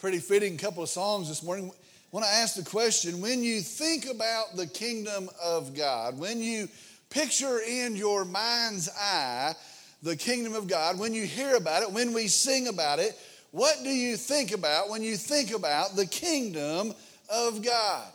pretty fitting couple of songs this morning. When I want to ask the question when you think about the kingdom of God, when you picture in your mind's eye the kingdom of God, when you hear about it, when we sing about it, what do you think about when you think about the kingdom of God?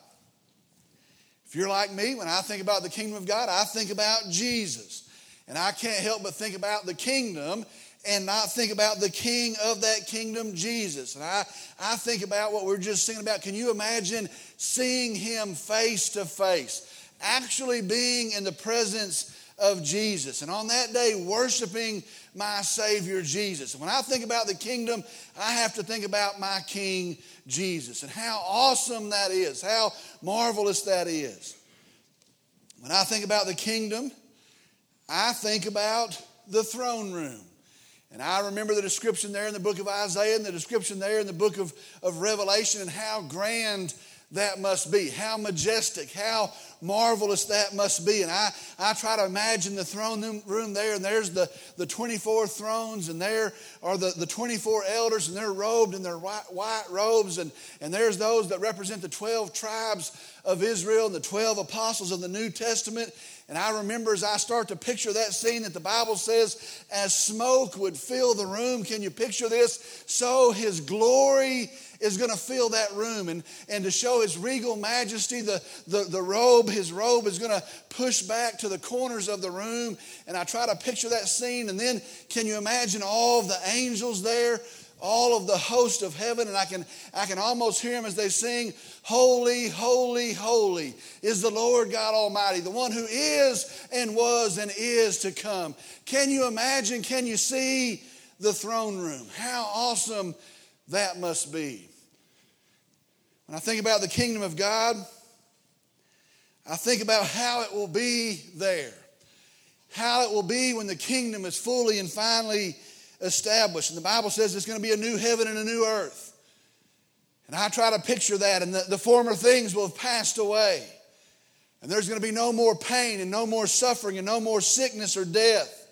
If you're like me, when I think about the kingdom of God, I think about Jesus. And I can't help but think about the kingdom and not think about the king of that kingdom, Jesus. And I, I think about what we are just singing about. Can you imagine seeing him face to face? Actually being in the presence of Jesus. And on that day, worshiping my Savior Jesus. When I think about the kingdom, I have to think about my King Jesus and how awesome that is, how marvelous that is. When I think about the kingdom, I think about the throne room. And I remember the description there in the book of Isaiah and the description there in the book of, of Revelation and how grand that must be, how majestic, how marvelous that must be. And I, I try to imagine the throne room there, and there's the, the 24 thrones, and there are the, the 24 elders, and they're robed in their white, white robes, and, and there's those that represent the 12 tribes of Israel and the 12 apostles of the New Testament. And I remember as I start to picture that scene that the Bible says, as smoke would fill the room. Can you picture this? So his glory is going to fill that room. And, and to show his regal majesty, the, the, the robe, his robe is going to push back to the corners of the room. And I try to picture that scene. And then can you imagine all of the angels there? all of the host of heaven, and I can, I can almost hear them as they sing, Holy, holy, holy is the Lord God Almighty, the one who is and was and is to come. Can you imagine? Can you see the throne room? How awesome that must be. When I think about the kingdom of God, I think about how it will be there, how it will be when the kingdom is fully and finally established. And the Bible says there's going to be a new heaven and a new earth. And I try to picture that, and the, the former things will have passed away. And there's going to be no more pain and no more suffering and no more sickness or death.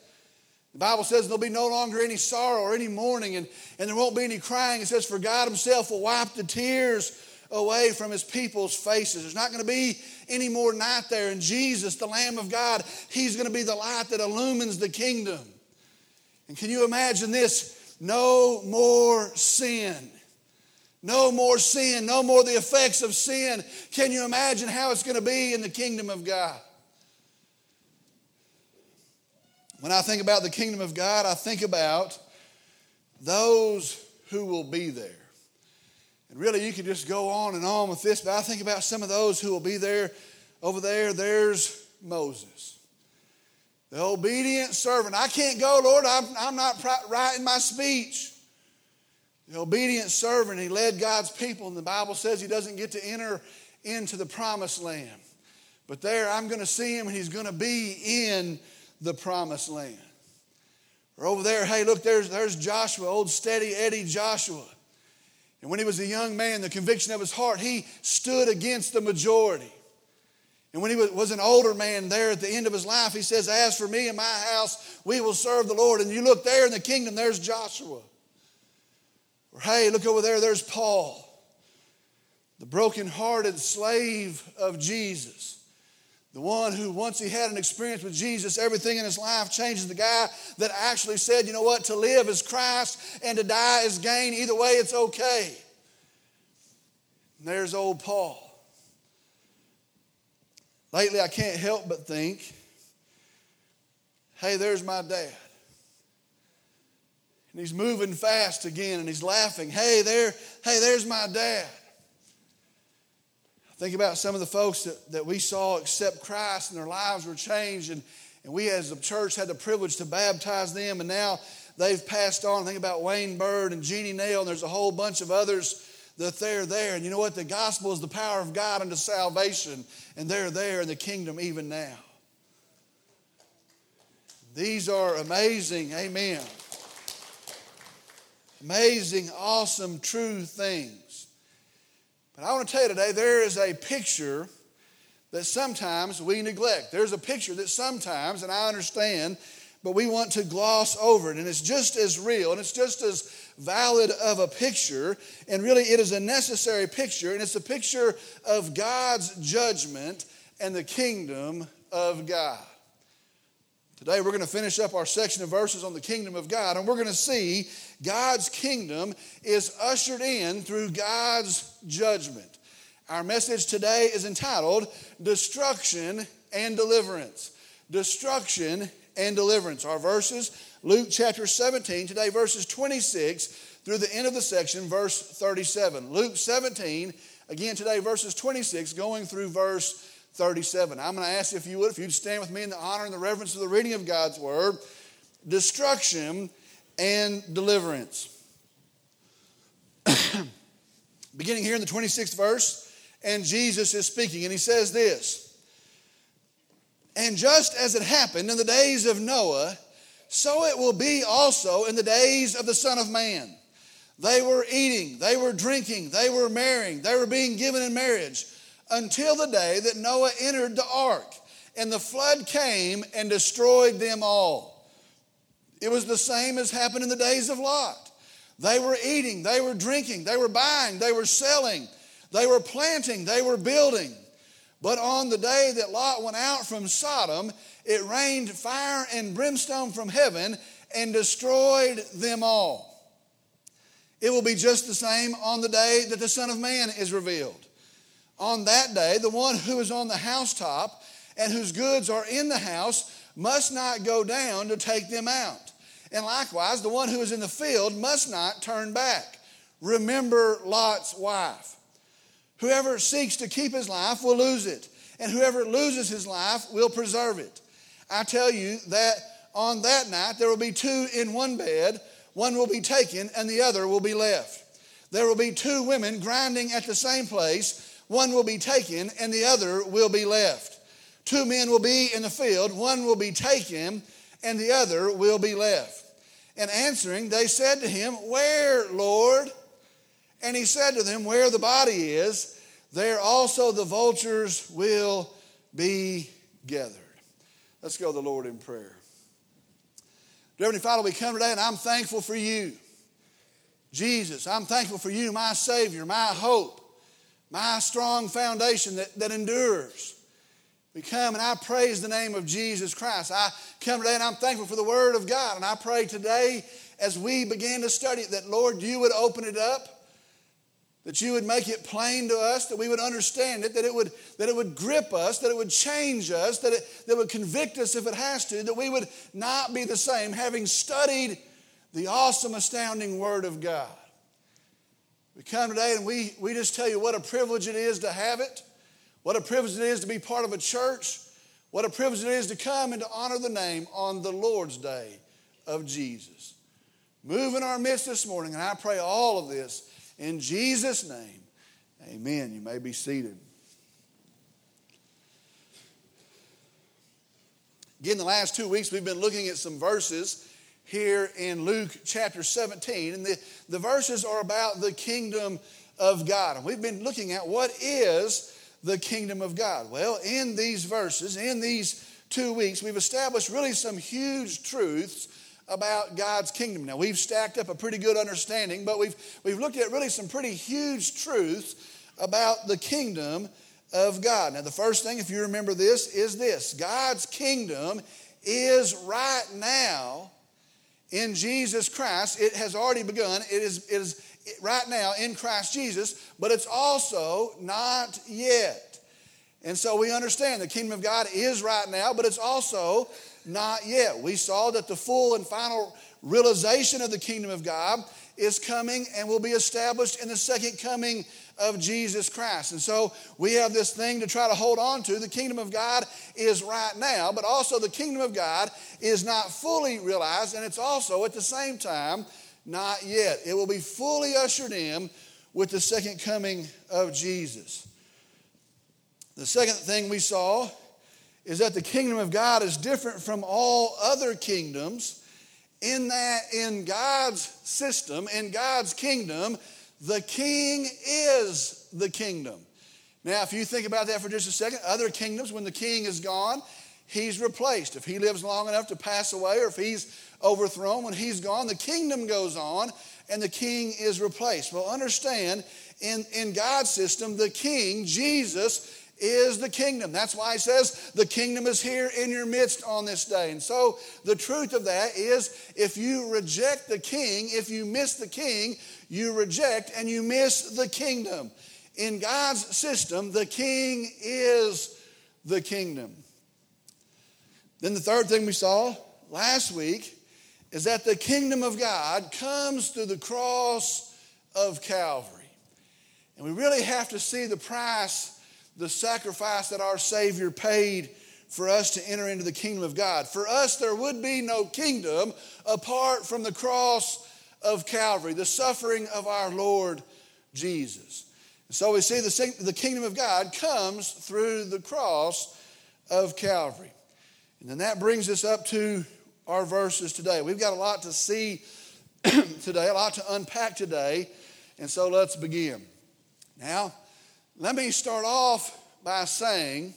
The Bible says there'll be no longer any sorrow or any mourning, and, and there won't be any crying. It says, For God Himself will wipe the tears away from His people's faces. There's not going to be any more night there. And Jesus, the Lamb of God, He's going to be the light that illumines the kingdom. And can you imagine this? No more sin. No more sin. No more the effects of sin. Can you imagine how it's going to be in the kingdom of God? When I think about the kingdom of God, I think about those who will be there. And really, you could just go on and on with this, but I think about some of those who will be there. Over there, there's Moses. The obedient servant. I can't go, Lord. I'm, I'm not writing my speech. The obedient servant, he led God's people, and the Bible says he doesn't get to enter into the promised land. But there, I'm going to see him, and he's going to be in the promised land. Or over there, hey, look, there's, there's Joshua, old steady Eddie Joshua. And when he was a young man, the conviction of his heart, he stood against the majority. And when he was an older man there at the end of his life, he says, As for me and my house, we will serve the Lord. And you look there in the kingdom, there's Joshua. Or hey, look over there, there's Paul, the broken-hearted slave of Jesus. The one who, once he had an experience with Jesus, everything in his life changes. The guy that actually said, you know what, to live is Christ and to die is gain. Either way, it's okay. And there's old Paul. Lately, I can't help but think, hey, there's my dad. And he's moving fast again and he's laughing. Hey, there, hey, there's my dad. Think about some of the folks that, that we saw accept Christ and their lives were changed, and, and we as a church had the privilege to baptize them, and now they've passed on. Think about Wayne Bird and Jeannie Nail, and there's a whole bunch of others that they're there. And you know what? The gospel is the power of God unto salvation, and they're there in the kingdom even now. These are amazing, amen. Amazing, awesome, true things. But I want to tell you today there is a picture that sometimes we neglect. There's a picture that sometimes, and I understand, but we want to gloss over it. And it's just as real and it's just as valid of a picture. And really, it is a necessary picture. And it's a picture of God's judgment and the kingdom of God. Today, we're going to finish up our section of verses on the kingdom of God, and we're going to see God's kingdom is ushered in through God's judgment. Our message today is entitled Destruction and Deliverance. Destruction and Deliverance. Our verses, Luke chapter 17, today verses 26 through the end of the section, verse 37. Luke 17, again today verses 26, going through verse 37. I'm going to ask you if you would, if you'd stand with me in the honor and the reverence of the reading of God's word. Destruction and deliverance. Beginning here in the 26th verse, and Jesus is speaking, and he says this And just as it happened in the days of Noah, so it will be also in the days of the Son of Man. They were eating, they were drinking, they were marrying, they were being given in marriage until the day that Noah entered the ark, and the flood came and destroyed them all. It was the same as happened in the days of Lot. They were eating, they were drinking, they were buying, they were selling, they were planting, they were building. But on the day that Lot went out from Sodom, it rained fire and brimstone from heaven and destroyed them all. It will be just the same on the day that the Son of Man is revealed. On that day, the one who is on the housetop and whose goods are in the house must not go down to take them out. And likewise, the one who is in the field must not turn back. Remember Lot's wife. Whoever seeks to keep his life will lose it, and whoever loses his life will preserve it. I tell you that on that night there will be two in one bed, one will be taken and the other will be left. There will be two women grinding at the same place, one will be taken and the other will be left. Two men will be in the field, one will be taken and the other will be left. And answering, they said to him, Where, Lord? And he said to them, Where the body is, there also the vultures will be gathered. Let's go to the Lord in prayer. Dear Heavenly Father, we come today and I'm thankful for you. Jesus, I'm thankful for you, my Savior, my hope, my strong foundation that, that endures. We come and I praise the name of Jesus Christ. I come today and I'm thankful for the Word of God. And I pray today as we begin to study it that, Lord, you would open it up, that you would make it plain to us, that we would understand it, that it would, that it would grip us, that it would change us, that it that would convict us if it has to, that we would not be the same having studied the awesome, astounding Word of God. We come today and we, we just tell you what a privilege it is to have it. What a privilege it is to be part of a church. What a privilege it is to come and to honor the name on the Lord's day of Jesus. Move in our midst this morning, and I pray all of this in Jesus' name. Amen. You may be seated. Again, the last two weeks we've been looking at some verses here in Luke chapter 17, and the, the verses are about the kingdom of God. And we've been looking at what is the kingdom of God? Well, in these verses, in these two weeks, we've established really some huge truths about God's kingdom. Now, we've stacked up a pretty good understanding, but we've, we've looked at really some pretty huge truths about the kingdom of God. Now, the first thing, if you remember this, is this God's kingdom is right now in Jesus Christ. It has already begun. It is, it is right now in Christ Jesus, but it's also not yet. And so we understand the kingdom of God is right now, but it's also not yet. We saw that the full and final realization of the kingdom of God is coming and will be established in the second coming of Jesus Christ. And so we have this thing to try to hold on to. The kingdom of God is right now, but also the kingdom of God is not fully realized, and it's also at the same time not yet. It will be fully ushered in with the second coming of Jesus. The second thing we saw is that the kingdom of God is different from all other kingdoms in that in God's system, in God's kingdom, the king is the kingdom. Now, if you think about that for just a second, other kingdoms, when the king is gone, he's replaced. If he lives long enough to pass away or if he's overthrown, when he's gone, the kingdom goes on and the king is replaced. Well, understand, in, in God's system, the king, Jesus, is the kingdom. That's why he says the kingdom is here in your midst on this day. And so the truth of that is if you reject the king, if you miss the king, you reject and you miss the kingdom. In God's system, the king is the kingdom. Then the third thing we saw last week is that the kingdom of God comes through the cross of Calvary. And we really have to see the price, the sacrifice that our Savior paid for us to enter into the kingdom of God. For us, there would be no kingdom apart from the cross of Calvary, the suffering of our Lord Jesus. So we see the, the kingdom of God comes through the cross of Calvary. And then that brings us up to our verses today. We've got a lot to see today, a lot to unpack today, and so let's begin. Now, let me start off by saying,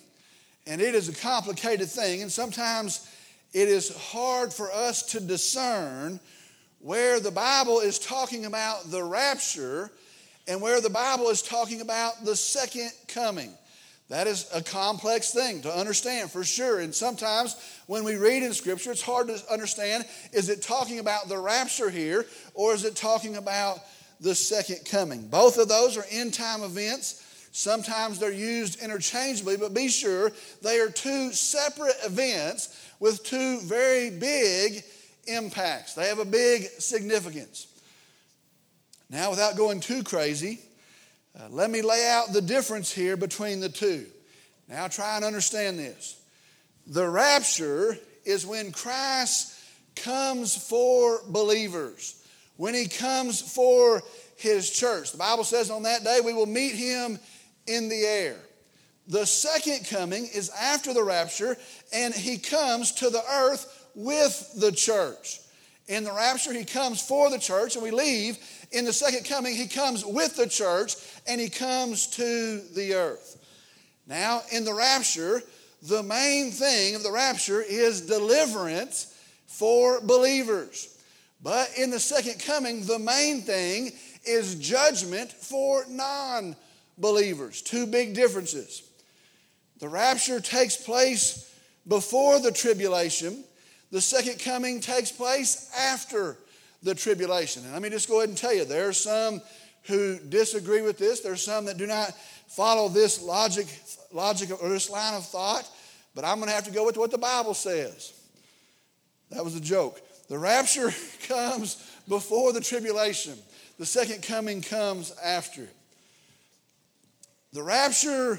and it is a complicated thing, and sometimes it is hard for us to discern where the Bible is talking about the rapture and where the Bible is talking about the second coming. That is a complex thing to understand for sure. And sometimes when we read in Scripture, it's hard to understand is it talking about the rapture here or is it talking about the second coming? Both of those are end time events. Sometimes they're used interchangeably, but be sure they are two separate events with two very big impacts. They have a big significance. Now, without going too crazy, uh, let me lay out the difference here between the two. Now, try and understand this. The rapture is when Christ comes for believers, when he comes for his church. The Bible says on that day we will meet him in the air. The second coming is after the rapture, and he comes to the earth with the church. In the rapture, he comes for the church, and we leave. In the second coming, he comes with the church, and he comes to the earth. Now, in the rapture, the main thing of the rapture is deliverance for believers. But in the second coming, the main thing is judgment for non believers. Two big differences. The rapture takes place before the tribulation, the second coming takes place after the tribulation. And let me just go ahead and tell you there are some who disagree with this. There are some that do not follow this logic, logic or this line of thought, but I'm going to have to go with what the Bible says. That was a joke. The rapture comes before the tribulation. The second coming comes after. The rapture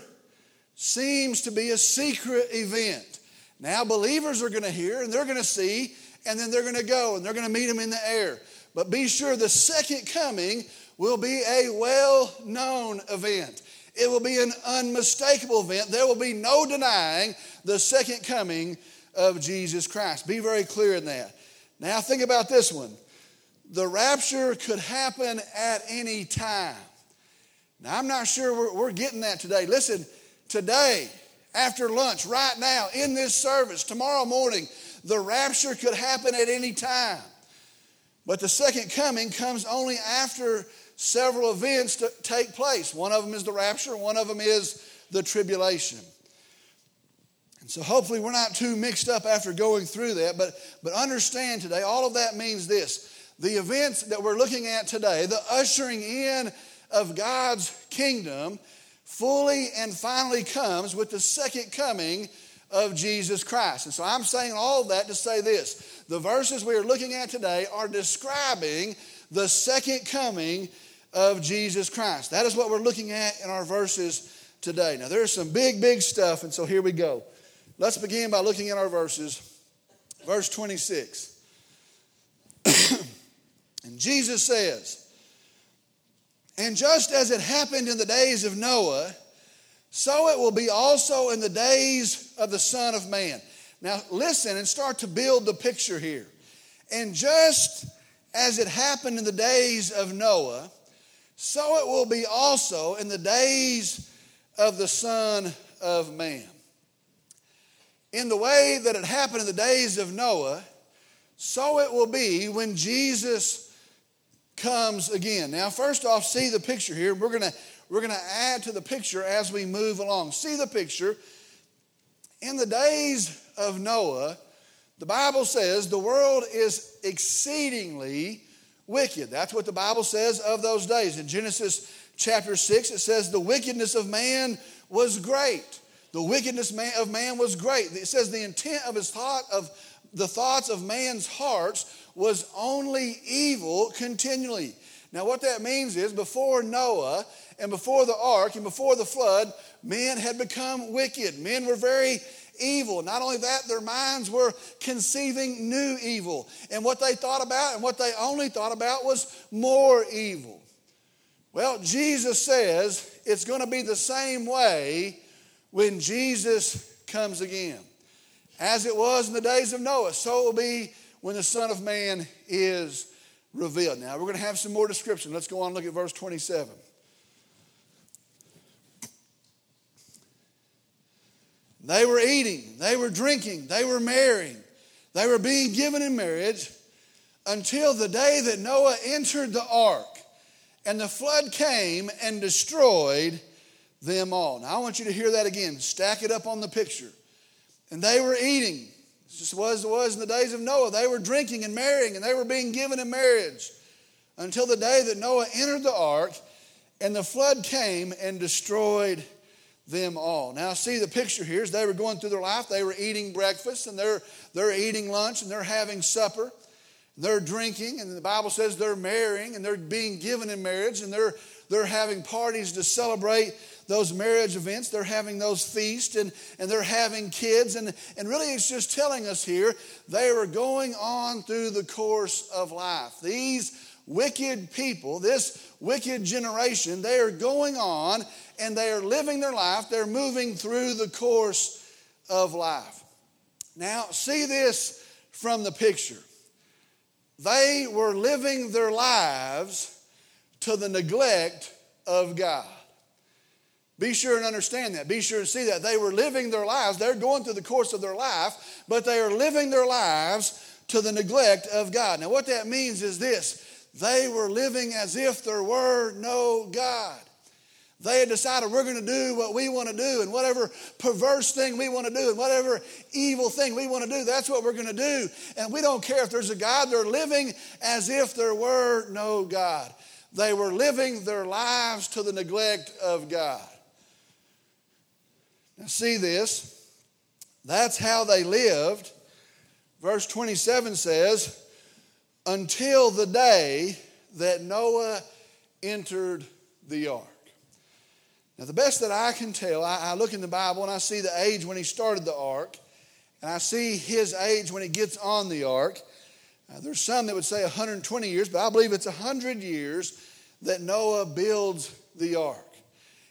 seems to be a secret event. Now, believers are going to hear and they're going to see, and then they're going to go and they're going to meet him in the air. But be sure the second coming will be a well known event. It will be an unmistakable event. There will be no denying the second coming of Jesus Christ. Be very clear in that. Now, think about this one the rapture could happen at any time. Now, I'm not sure we're, we're getting that today. Listen, today, after lunch, right now, in this service, tomorrow morning, the rapture could happen at any time. But the second coming comes only after several events to take place. One of them is the rapture, one of them is the tribulation. And so hopefully we're not too mixed up after going through that, but, but understand today, all of that means this. The events that we're looking at today, the ushering in of God's kingdom, fully and finally comes with the second coming of Jesus Christ. And so I'm saying all that to say this. The verses we are looking at today are describing the second coming of Jesus Christ. That is what we're looking at in our verses today. Now, there's some big, big stuff, and so here we go. Let's begin by looking at our verses. Verse 26. and Jesus says, And just as it happened in the days of Noah, so it will be also in the days of the Son of Man. Now, listen and start to build the picture here. And just as it happened in the days of Noah, so it will be also in the days of the Son of Man. in the way that it happened in the days of Noah, so it will be when Jesus comes again. Now, first off, see the picture here. We're going to we're going to add to the picture as we move along. See the picture. In the days of Noah, the Bible says the world is exceedingly wicked. That's what the Bible says of those days. In Genesis chapter 6, it says, The wickedness of man was great. The wickedness of man was great. It says the intent of his thought of the thoughts of man's hearts was only evil continually. Now, what that means is before Noah and before the ark and before the flood, men had become wicked. Men were very evil. Not only that, their minds were conceiving new evil. And what they thought about and what they only thought about was more evil. Well, Jesus says it's going to be the same way when Jesus comes again. As it was in the days of Noah, so it will be when the Son of Man is revealed. Now, we're going to have some more description. Let's go on and look at verse 27. They were eating, they were drinking, they were marrying, they were being given in marriage until the day that Noah entered the ark and the flood came and destroyed them all. Now, I want you to hear that again. Stack it up on the picture. And they were eating, just as it was in the days of Noah. They were drinking and marrying, and they were being given in marriage until the day that Noah entered the ark and the flood came and destroyed them all. Now, see the picture here is they were going through their life. They were eating breakfast and they're, they're eating lunch and they're having supper. And They're drinking, and the Bible says they're marrying and they're being given in marriage and they're, they're having parties to celebrate those marriage events. They're having those feasts and, and they're having kids. And, and really, it's just telling us here they were going on through the course of life. These wicked people, this wicked generation, they are going on and they are living their life. They're moving through the course of life. Now, see this from the picture. They were living their lives to the neglect of God. Be sure and understand that. Be sure and see that. They were living their lives. They're going through the course of their life, but they are living their lives to the neglect of God. Now, what that means is this they were living as if there were no God. They had decided we're going to do what we want to do, and whatever perverse thing we want to do, and whatever evil thing we want to do, that's what we're going to do. And we don't care if there's a God. They're living as if there were no God. They were living their lives to the neglect of God. Now, see this. That's how they lived. Verse 27 says, until the day that Noah entered the ark. Now, the best that I can tell, I, I, look in the Bible and I see the age when he started the ark, and I see his age when he gets on the ark. There's some that would say 120 years, but I believe it's 100 years that Noah builds the ark.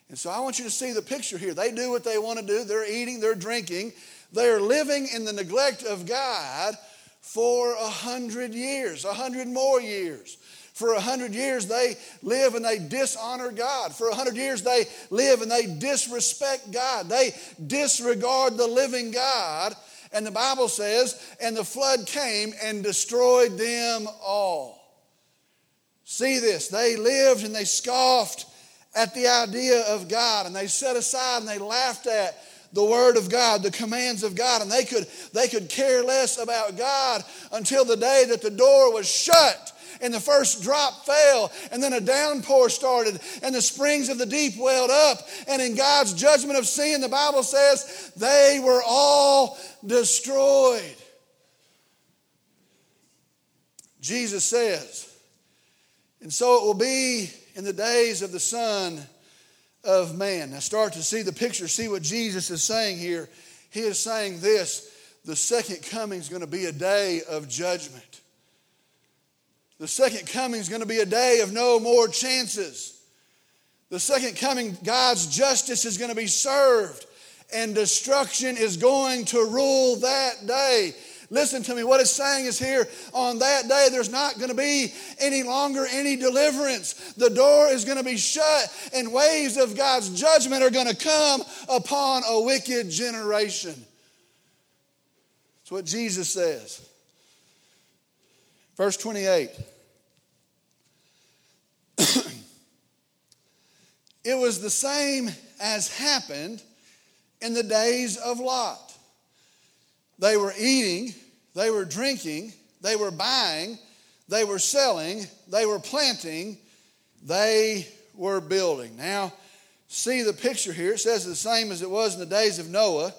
And so I want you to see the picture here. They do what they want to do. They're eating, they're drinking, they're living in the neglect of God for a hundred years, a hundred more years. For a hundred years, they live and they dishonor God. For a hundred years, they live and they disrespect God. They disregard the living God. And the Bible says, and the flood came and destroyed them all. See this. They lived and they scoffed at the idea of God and they set aside and they laughed at the word of God, the commands of God, and they could, they could care less about God until the day that the door was shut and the first drop fell, and then a downpour started, and the springs of the deep welled up. And in God's judgment of sin, the Bible says they were all destroyed. Jesus says, and so it will be in the days of the Son of man. Now start to see the picture, see what Jesus is saying here. He is saying this the second coming is going to be a day of judgment. The second coming is going to be a day of no more chances. The second coming, God's justice is going to be served, and destruction is going to rule that day. Listen to me. What it's saying is here on that day, there's not going to be any longer any deliverance. The door is going to be shut, and waves of God's judgment are going to come upon a wicked generation. That's what Jesus says. Verse 28. it was the same as happened in the days of Lot. They were eating, they were drinking, they were buying, they were selling, they were planting, they were building. Now, see the picture here. It says the same as it was in the days of Noah.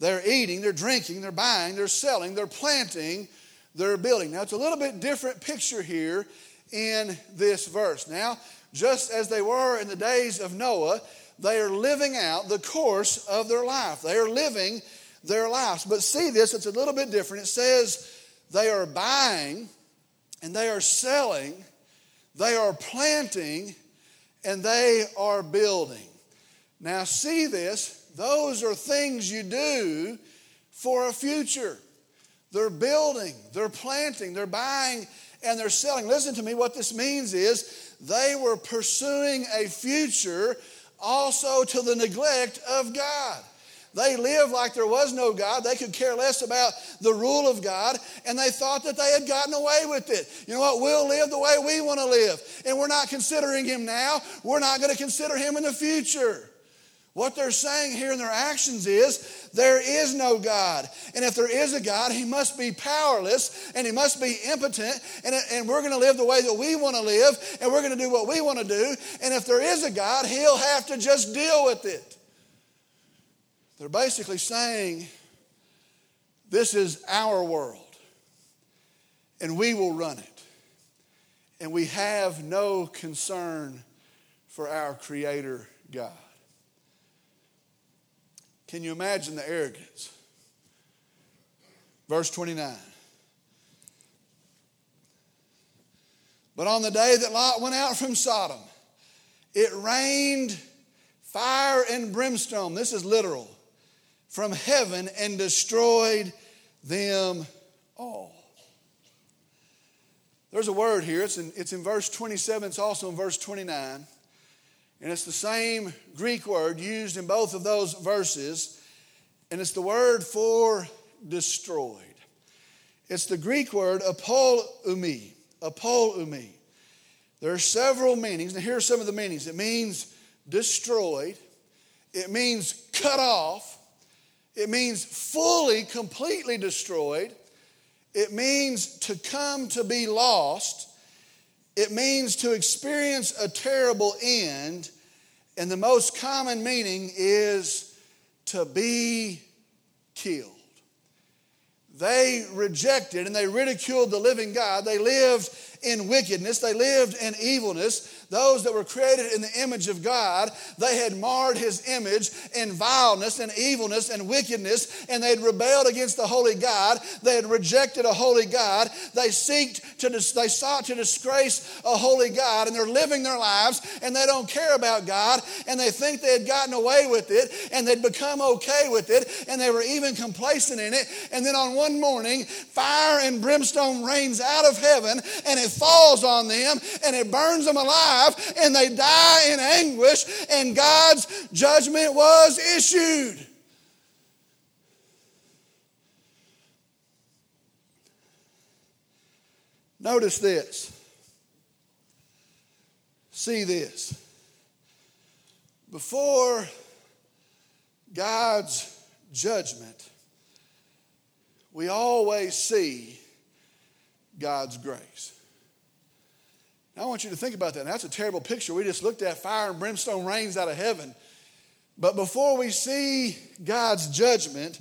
They're eating, they're drinking, they're buying, they're selling, they're planting, they're building. Now, it's a little bit different picture here in this verse. Now, just as they were in the days of Noah, they are living out the course of their life. They are living their lives. But see this, it's a little bit different. It says they are buying and they are selling, they are planting, and they are building. Now, see this, those are things you do for a future. They're building, they're planting, they're buying, and they're selling. Listen to me, what this means is they were pursuing a future also to the neglect of God. They lived like there was no God. They could care less about the rule of God, and they thought that they had gotten away with it. You know what? We'll live the way we want to live, and we're not considering Him now. We're not going to consider Him in the future. What they're saying here in their actions is there is no God. And if there is a God, He must be powerless and He must be impotent. And, and we're going to live the way that we want to live and we're going to do what we want to do. And if there is a God, He'll have to just deal with it. They're basically saying this is our world and we will run it. And we have no concern for our Creator God. Can you imagine the arrogance? Verse 29. But on the day that Lot went out from Sodom, it rained fire and brimstone. This is literal from heaven and destroyed them all. There's a word here, it's in, it's in verse 27, it's also in verse 29. And it's the same Greek word used in both of those verses, and it's the word for destroyed. It's the Greek word apolumi, apolumi. There are several meanings. Now, here are some of the meanings it means destroyed, it means cut off, it means fully, completely destroyed. It means to come to be lost. It means to experience a terrible end. And the most common meaning is to be killed. They rejected and they ridiculed the living God. They lived in wickedness, they lived in evilness. Those that were created in the image of God, they had marred his image in vileness and evilness and wickedness, and they had rebelled against the holy God. They had rejected a holy God. They seeked to they sought to disgrace a holy God, and they're living their lives and they don't care about God, and they think they had gotten away with it, and they'd become okay with it, and they were even complacent in it. And then on one morning, fire and brimstone rains out of heaven, and it falls on them, and it burns them alive and they die in anguish, and God's judgment was issued. Notice this. See this. Before God's judgment, we always see God's grace. Now, I want you to think about that. That's a terrible picture. We just looked at fire and brimstone rains out of heaven. But before we see God's judgment,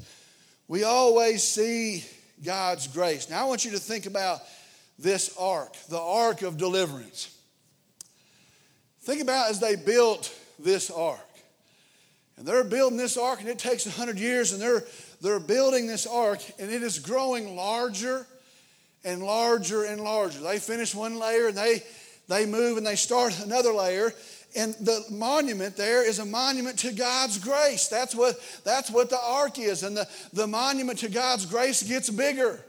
we always see God's grace. Now, I want you to think about this ark, the ark of deliverance. Think about as they built this ark. And they're building this ark, and it takes 100 years, and they're, they're building this ark, and it is growing larger and larger and larger. They finish one layer, and they they move and they start another layer. And the monument there is a monument to God's grace. That's what, that's what the ark is. And the, the monument to God's grace gets bigger.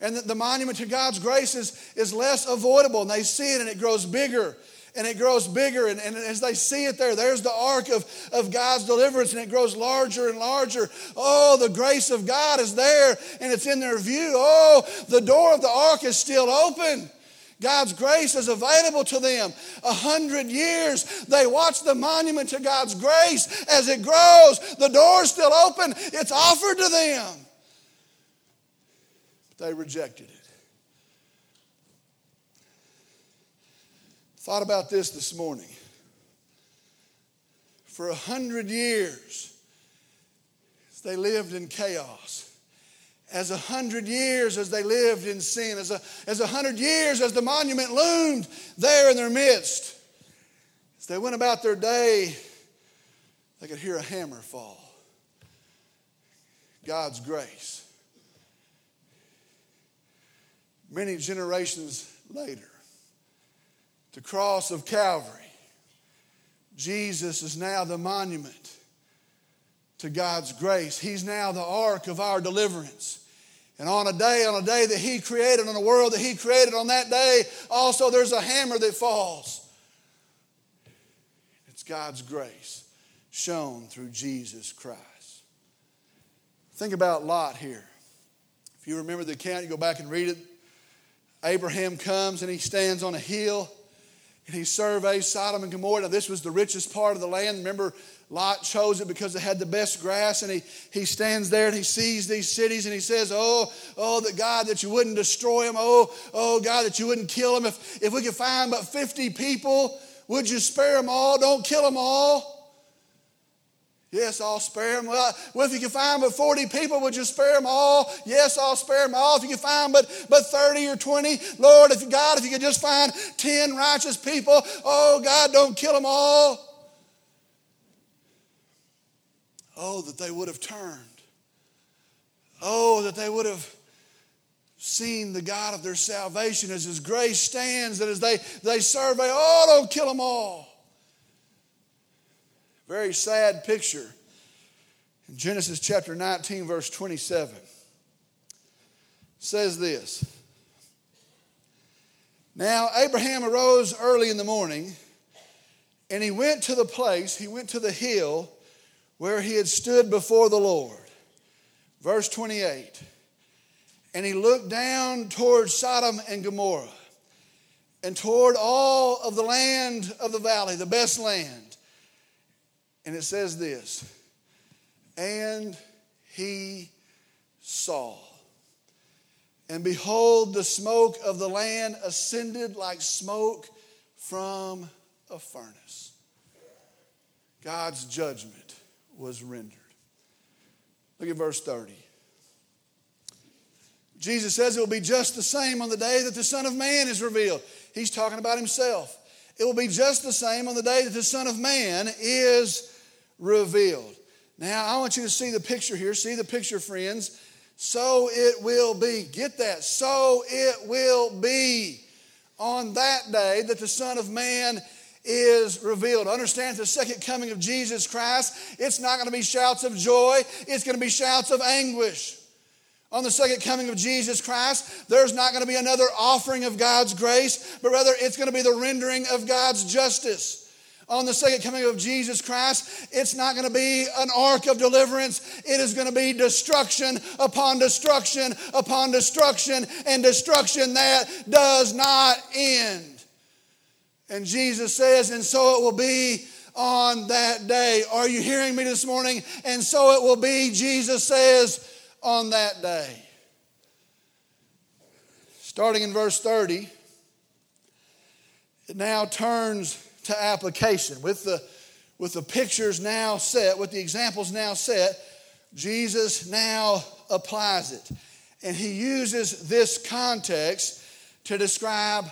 And the, the monument to God's grace is, is less avoidable. And they see it and it grows bigger and it grows bigger. And, and, as they see it there, there's the ark of, of God's deliverance, and it grows larger and larger. Oh, the grace of God is there, and it's in their view. Oh, the door of the ark is still open. God's grace is available to them. A hundred years, they watch the monument to God's grace as it grows. The door's still open, it's offered to them. But they rejected it. Thought about this this morning. For a hundred years, they lived in chaos. As a hundred years as they lived in sin, as a, as a hundred years as the monument loomed there in their midst, as they went about their day, they could hear a hammer fall. God's grace. Many generations later, the cross of Calvary, Jesus is now the monument to God's grace. He's now the ark of our deliverance. And on a day, on a day that He created, on a world that He created, on that day, also there's a hammer that falls. It's God's grace shown through Jesus Christ. Think about Lot here. If you remember the account, you go back and read it. Abraham comes and he stands on a hill and he surveys Sodom and Gomorrah. Now, this was the richest part of the land. Remember, Lot chose it because it had the best grass. And he, he stands there and he sees these cities and he says, Oh, oh, that God, that you wouldn't destroy them. Oh, oh, God, that you wouldn't kill them. If, if we could find but 50 people, would you spare them all? Don't kill them all. Yes, I'll spare them. Well, if you can find but 40 people, would you spare them all? Yes, I'll spare them all. If you can find but, but 30 or 20, Lord, if God, if you could just find 10 righteous people, oh God, don't kill them all. Oh, that they would have turned. Oh, that they would have seen the God of their salvation as His grace stands, that as they, they survey, oh, don't kill them all. Very sad picture. In Genesis chapter 19, verse 27, says this Now Abraham arose early in the morning, and he went to the place, he went to the hill where he had stood before the Lord. Verse 28 And he looked down toward Sodom and Gomorrah and toward all of the land of the valley, the best land. And it says this And he saw. And behold, the smoke of the land ascended like smoke from a furnace. God's judgment was rendered. Look at verse 30. Jesus says it will be just the same on the day that the Son of Man is revealed. He's talking about himself. It will be just the same on the day that the Son of Man is revealed. Now, I want you to see the picture here. See the picture, friends. So it will be. Get that. So it will be on that day that the Son of Man is revealed. Understand the second coming of Jesus Christ, it's not going to be shouts of joy, it's going to be shouts of anguish. On the second coming of Jesus Christ, there's not going to be another offering of God's grace, but rather it's going to be the rendering of God's justice on the second coming of Jesus Christ, it's not going to be an ark of deliverance. It is going to be destruction upon destruction upon destruction and destruction that does not end. And Jesus says, and so it will be on that day. Are you hearing me this morning? And so it will be, Jesus says, on that day. Starting in verse 30, it now turns to application. With the, with the pictures now set, with the examples now set, Jesus now applies it. And he uses this context to describe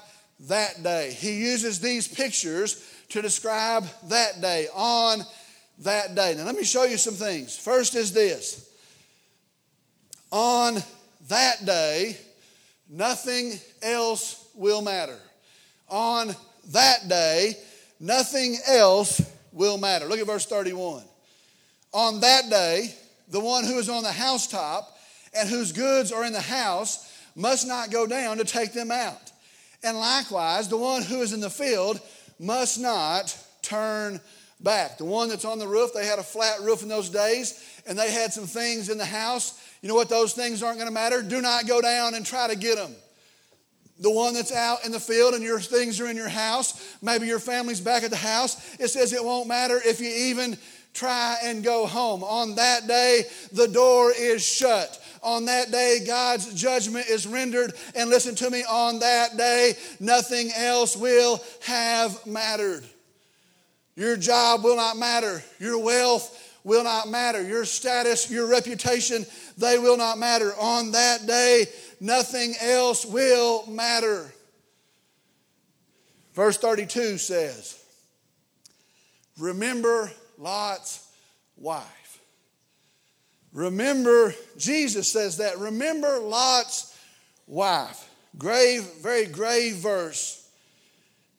that day. He uses these pictures to describe that day, on that day. Now, let me show you some things. First is this on that day, nothing else will matter. On that day, Nothing else will matter. Look at verse 31. On that day, the one who is on the housetop and whose goods are in the house must not go down to take them out. And likewise, the one who is in the field must not turn back. The one that's on the roof, they had a flat roof in those days, and they had some things in the house. You know what? Those things aren't going to matter. Do not go down and try to get them. The one that's out in the field and your things are in your house, maybe your family's back at the house, it says it won't matter if you even try and go home. On that day, the door is shut. On that day, God's judgment is rendered. And listen to me, on that day, nothing else will have mattered. Your job will not matter. Your wealth will not matter. Your status, your reputation, they will not matter. On that day, nothing else will matter. Verse 32 says, Remember Lot's wife. Remember, Jesus says that. Remember Lot's wife. Grave, very grave verse.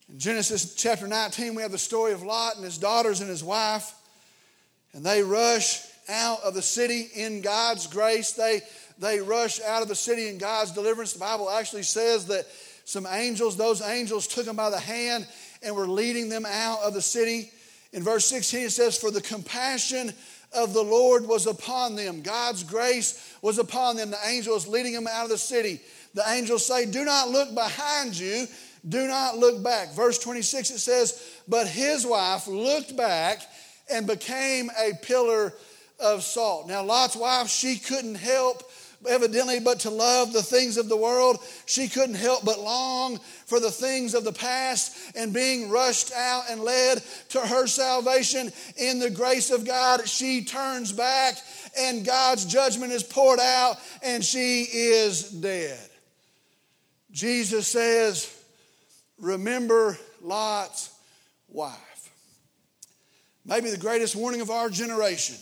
In Genesis chapter 19, we have the story of Lot and his daughters and his wife. And they rush out of the city in God's grace. They, they rush out of the city in God's deliverance. The Bible actually says that some angels, those angels took them by the hand and were leading them out of the city. In verse 16, it says, For the compassion of the Lord was upon them. God's grace was upon them. The angel was leading them out of the city. The angels say, Do not look behind you, do not look back. Verse 26, it says, But his wife looked back and became a pillar of salt. Now, Lot's wife, she couldn't help evidently but to love the things of the world. She couldn't help but long for the things of the past and being rushed out and led to her salvation in the grace of God. She turns back and God's judgment is poured out and she is dead. Jesus says, Remember Lot's wife. Maybe the greatest warning of our generation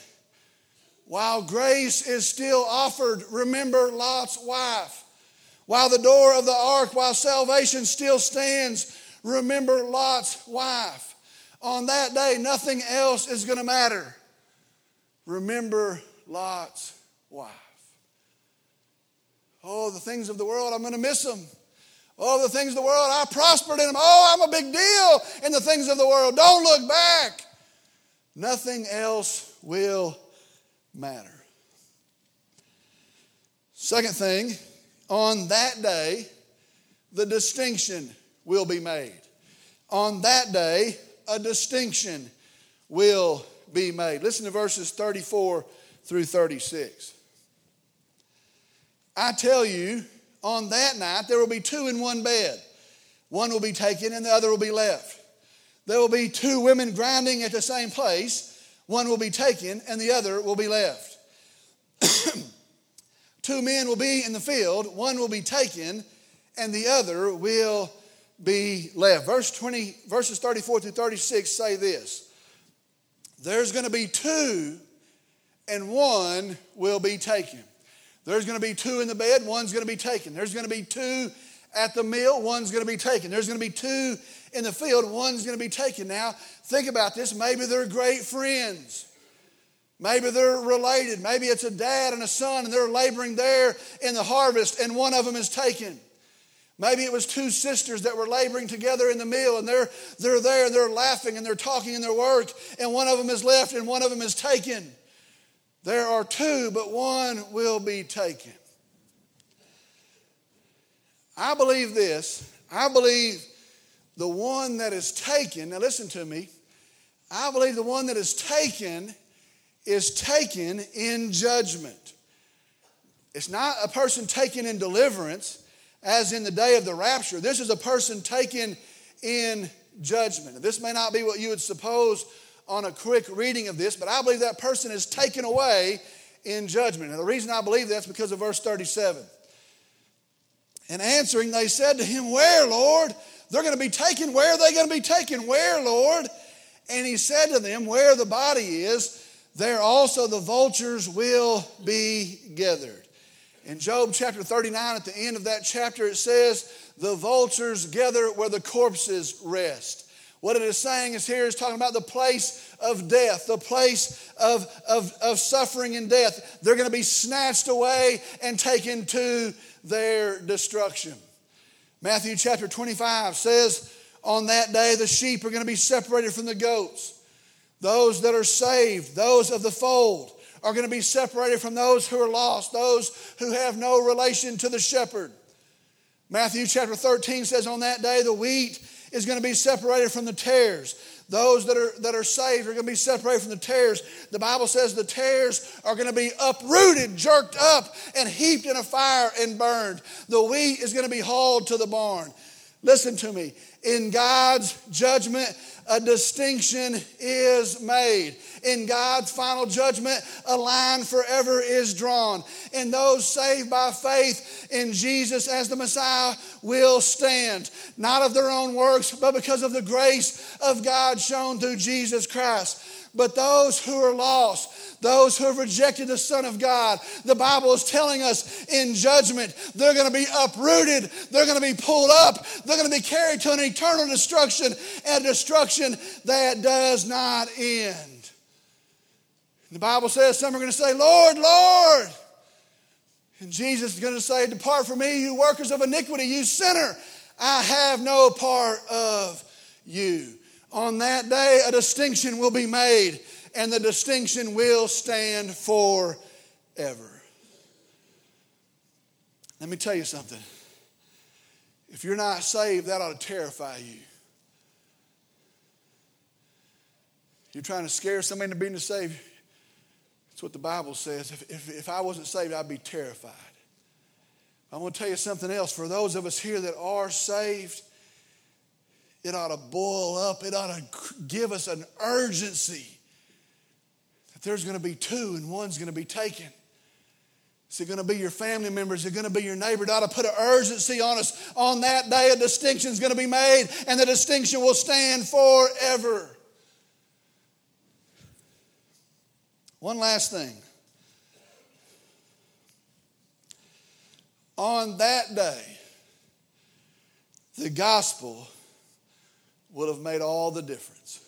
while grace is still offered, remember Lot's wife. While the door of the ark, while salvation still stands, remember Lot's wife. On that day, nothing else is going to matter. Remember Lot's wife. Oh, the things of the world, I'm going to miss them. Oh, the things of the world, I prospered in them. Oh, I'm a big deal in the things of the world. Don't look back. Nothing else will matter. Second thing, on that day, the distinction will be made. On that day, a distinction will be made. Listen to verses 34 through 36. I tell you, on that night, there will be two in one bed. One will be taken and the other will be left. There will be two women grinding at the same place one will be taken and the other will be left. Two men will be in the field, one will be taken and the other will be left. Verse 20, verses 34 through 36 say this There's going to be two, and one will be taken. There's going to be two in the bed, one's going to be taken. There's going to be two at the mill, one's going to be taken. There's going to be two in the field, one's going to be taken. Now, think about this. Maybe they're great friends. Maybe they're related. Maybe it's a dad and a son, and they're laboring there in the harvest, and one of them is taken. Maybe it was two sisters that were laboring together in the mill, and they're, they're there and they're laughing and they're talking in their work, and one of them is left and one of them is taken. There are two, but one will be taken. I believe this. I believe the one that is taken, now listen to me, I believe the one that is taken is taken in judgment. It's not a person taken in deliverance, as in the day of the rapture. This is a person taken in judgment. This may not be what you would suppose on a quick reading of this, but I believe that person is taken away in judgment. And the reason I believe that's because of verse 37. And answering, they said to him, Where, Lord? They're going to be taken. Where are they going to be taken? Where, Lord? And he said to them, Where the body is, there also the vultures will be gathered. In Job chapter 39, at the end of that chapter, it says, The vultures gather where the corpses rest. What it is saying is here is talking about the place of death, the place of, of, of suffering and death. They're going to be snatched away and taken to their destruction. Matthew chapter 25 says, On that day, the sheep are going to be separated from the goats. Those that are saved, those of the fold, are going to be separated from those who are lost, those who have no relation to the shepherd. Matthew chapter 13 says, On that day, the wheat is going to be separated from the tares. Those that are, that are saved are going to be separated from the tares. The Bible says the tares are going to be uprooted, jerked up, and heaped in a fire and burned. The wheat is going to be hauled to the barn. Listen to me. In God's judgment, a distinction is made. In God's final judgment, a line forever is drawn. And those saved by faith in Jesus as the Messiah will stand, not of their own works, but because of the grace of God shown through Jesus Christ. But those who are lost, those who have rejected the Son of God, the Bible is telling us in judgment, they're going to be uprooted, they're going to be pulled up, they're going to be carried to an eternal destruction, and destruction that does not end. The Bible says some are going to say, Lord, Lord. And Jesus is going to say, Depart from me, you workers of iniquity, you sinner. I have no part of you. On that day, a distinction will be made, and the distinction will stand forever. Let me tell you something. If you're not saved, that ought to terrify you. You're trying to scare somebody into being saved. That's what the Bible says. If, if, if I wasn't saved, I'd be terrified. I'm going to tell you something else. For those of us here that are saved, it ought to boil up. It ought to give us an urgency that there's going to be two and one's going to be taken. Is it going to be your family members? Is it going to be your neighbor? It ought to put an urgency on us. On that day, a distinction is going to be made, and the distinction will stand forever. One last thing. On that day, the gospel would have made all the difference.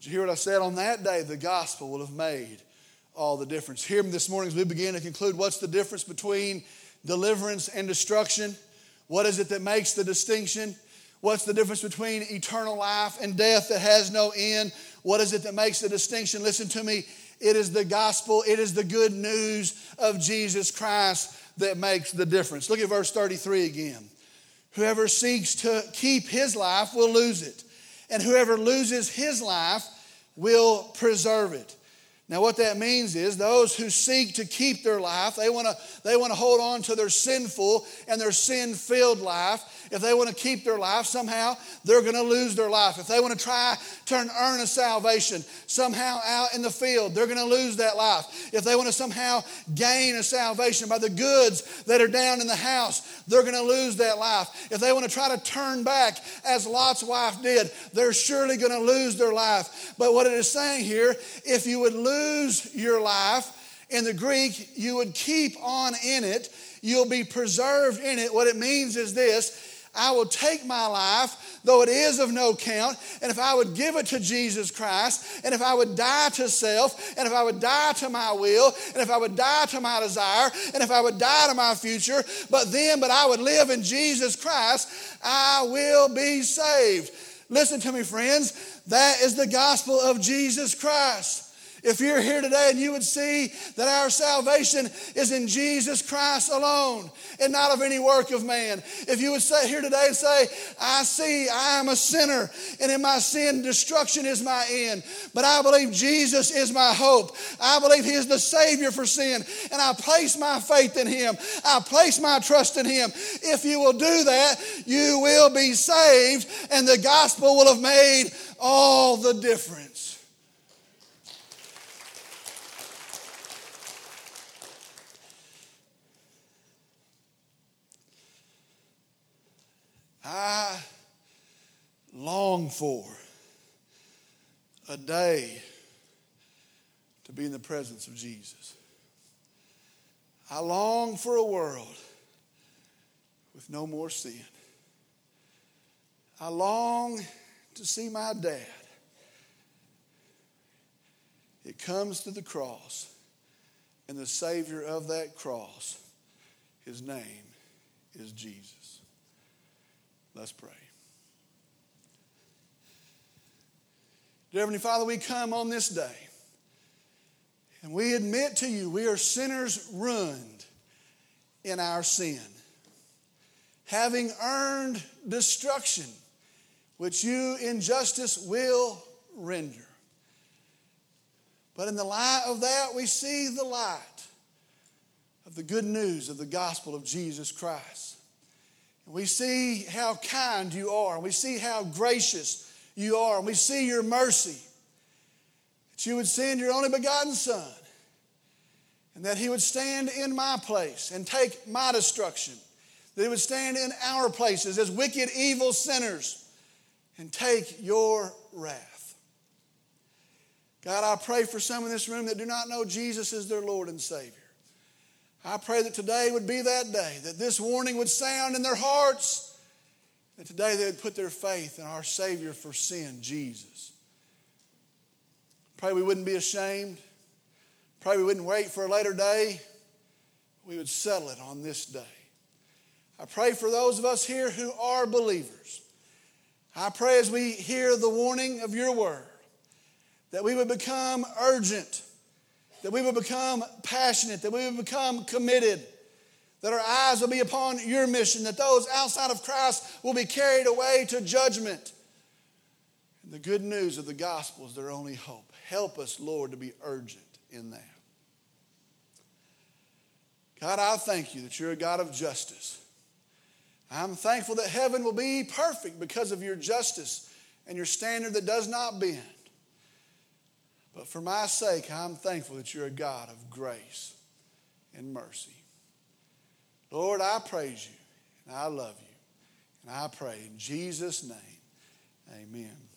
Did you hear what I said? On that day, the gospel would have made all the difference. Hear me this morning as we begin to conclude what's the difference between deliverance and destruction? What is it that makes the distinction? What's the difference between eternal life and death that has no end? What is it that makes the distinction? Listen to me. It is the gospel, it is the good news of Jesus Christ that makes the difference. Look at verse 33 again. Whoever seeks to keep his life will lose it, and whoever loses his life will preserve it. Now, what that means is those who seek to keep their life, they want to they want to hold on to their sinful and their sin filled life. If they want to keep their life, somehow they're going to lose their life. If they want to try to earn a salvation somehow out in the field, they're going to lose that life. If they want to somehow gain a salvation by the goods that are down in the house, they're going to lose that life. If they want to try to turn back as Lot's wife did, they're surely going to lose their life. But what it is saying here, if you would lose your life, in the Greek, you would keep on in it. You'll be preserved in it. What it means is this I will take my life, though it is of no count, and if I would give it to Jesus Christ, and if I would die to self, and if I would die to my will, and if I would die to my desire, and if I would die to my future, but then, but I would live in Jesus Christ, I will be saved. Listen to me, friends. That is the gospel of Jesus Christ. If you're here today and you would see that our salvation is in Jesus Christ alone and not of any work of man. If you would sit here today and say, I see I am a sinner and in my sin destruction is my end, but I believe Jesus is my hope. I believe He is the Savior for sin and I place my faith in Him. I place my trust in Him. If you will do that, you will be saved and the gospel will have made all the difference. I long for a day to be in the presence of Jesus. I long for a world with no more sin. I long to see my dad. It comes to the cross, and the Savior of that cross, his name is Jesus. Let's pray. Dear Heavenly Father, we come on this day and we admit to you we are sinners ruined in our sin, having earned destruction, which you in justice will render. But in the light of that, we see the light of the good news of the gospel of Jesus Christ we see how kind you are, and we see how gracious you are, and we see your mercy. That you would send your only begotten Son, and that he would stand in my place and take my destruction. That he would stand in our places as wicked, evil sinners and take your wrath. God, I pray for some in this room that do not know Jesus as their Lord and Savior. I pray that today would be that day, that this warning would sound in their hearts, that today they would put their faith in our Savior for sin, Jesus. Pray we wouldn't be ashamed. Pray we wouldn't wait for a later day. We would settle it on this day. I pray for those of us here who are believers. I pray as we hear the warning of your word that we would become urgent, that we would become passionate, that we would become committed, that our eyes will be upon your mission, that those outside of Christ will be carried away to judgment. And the good news of the gospel is their only hope. Help us, Lord, to be urgent in that. God, I thank you that you're a God of justice. I'm thankful that heaven will be perfect because of your justice and your standard that does not bend. But for my sake, I'm thankful that you're a God of grace and mercy. Lord, I praise you and I love you. And I pray in Jesus' name, amen.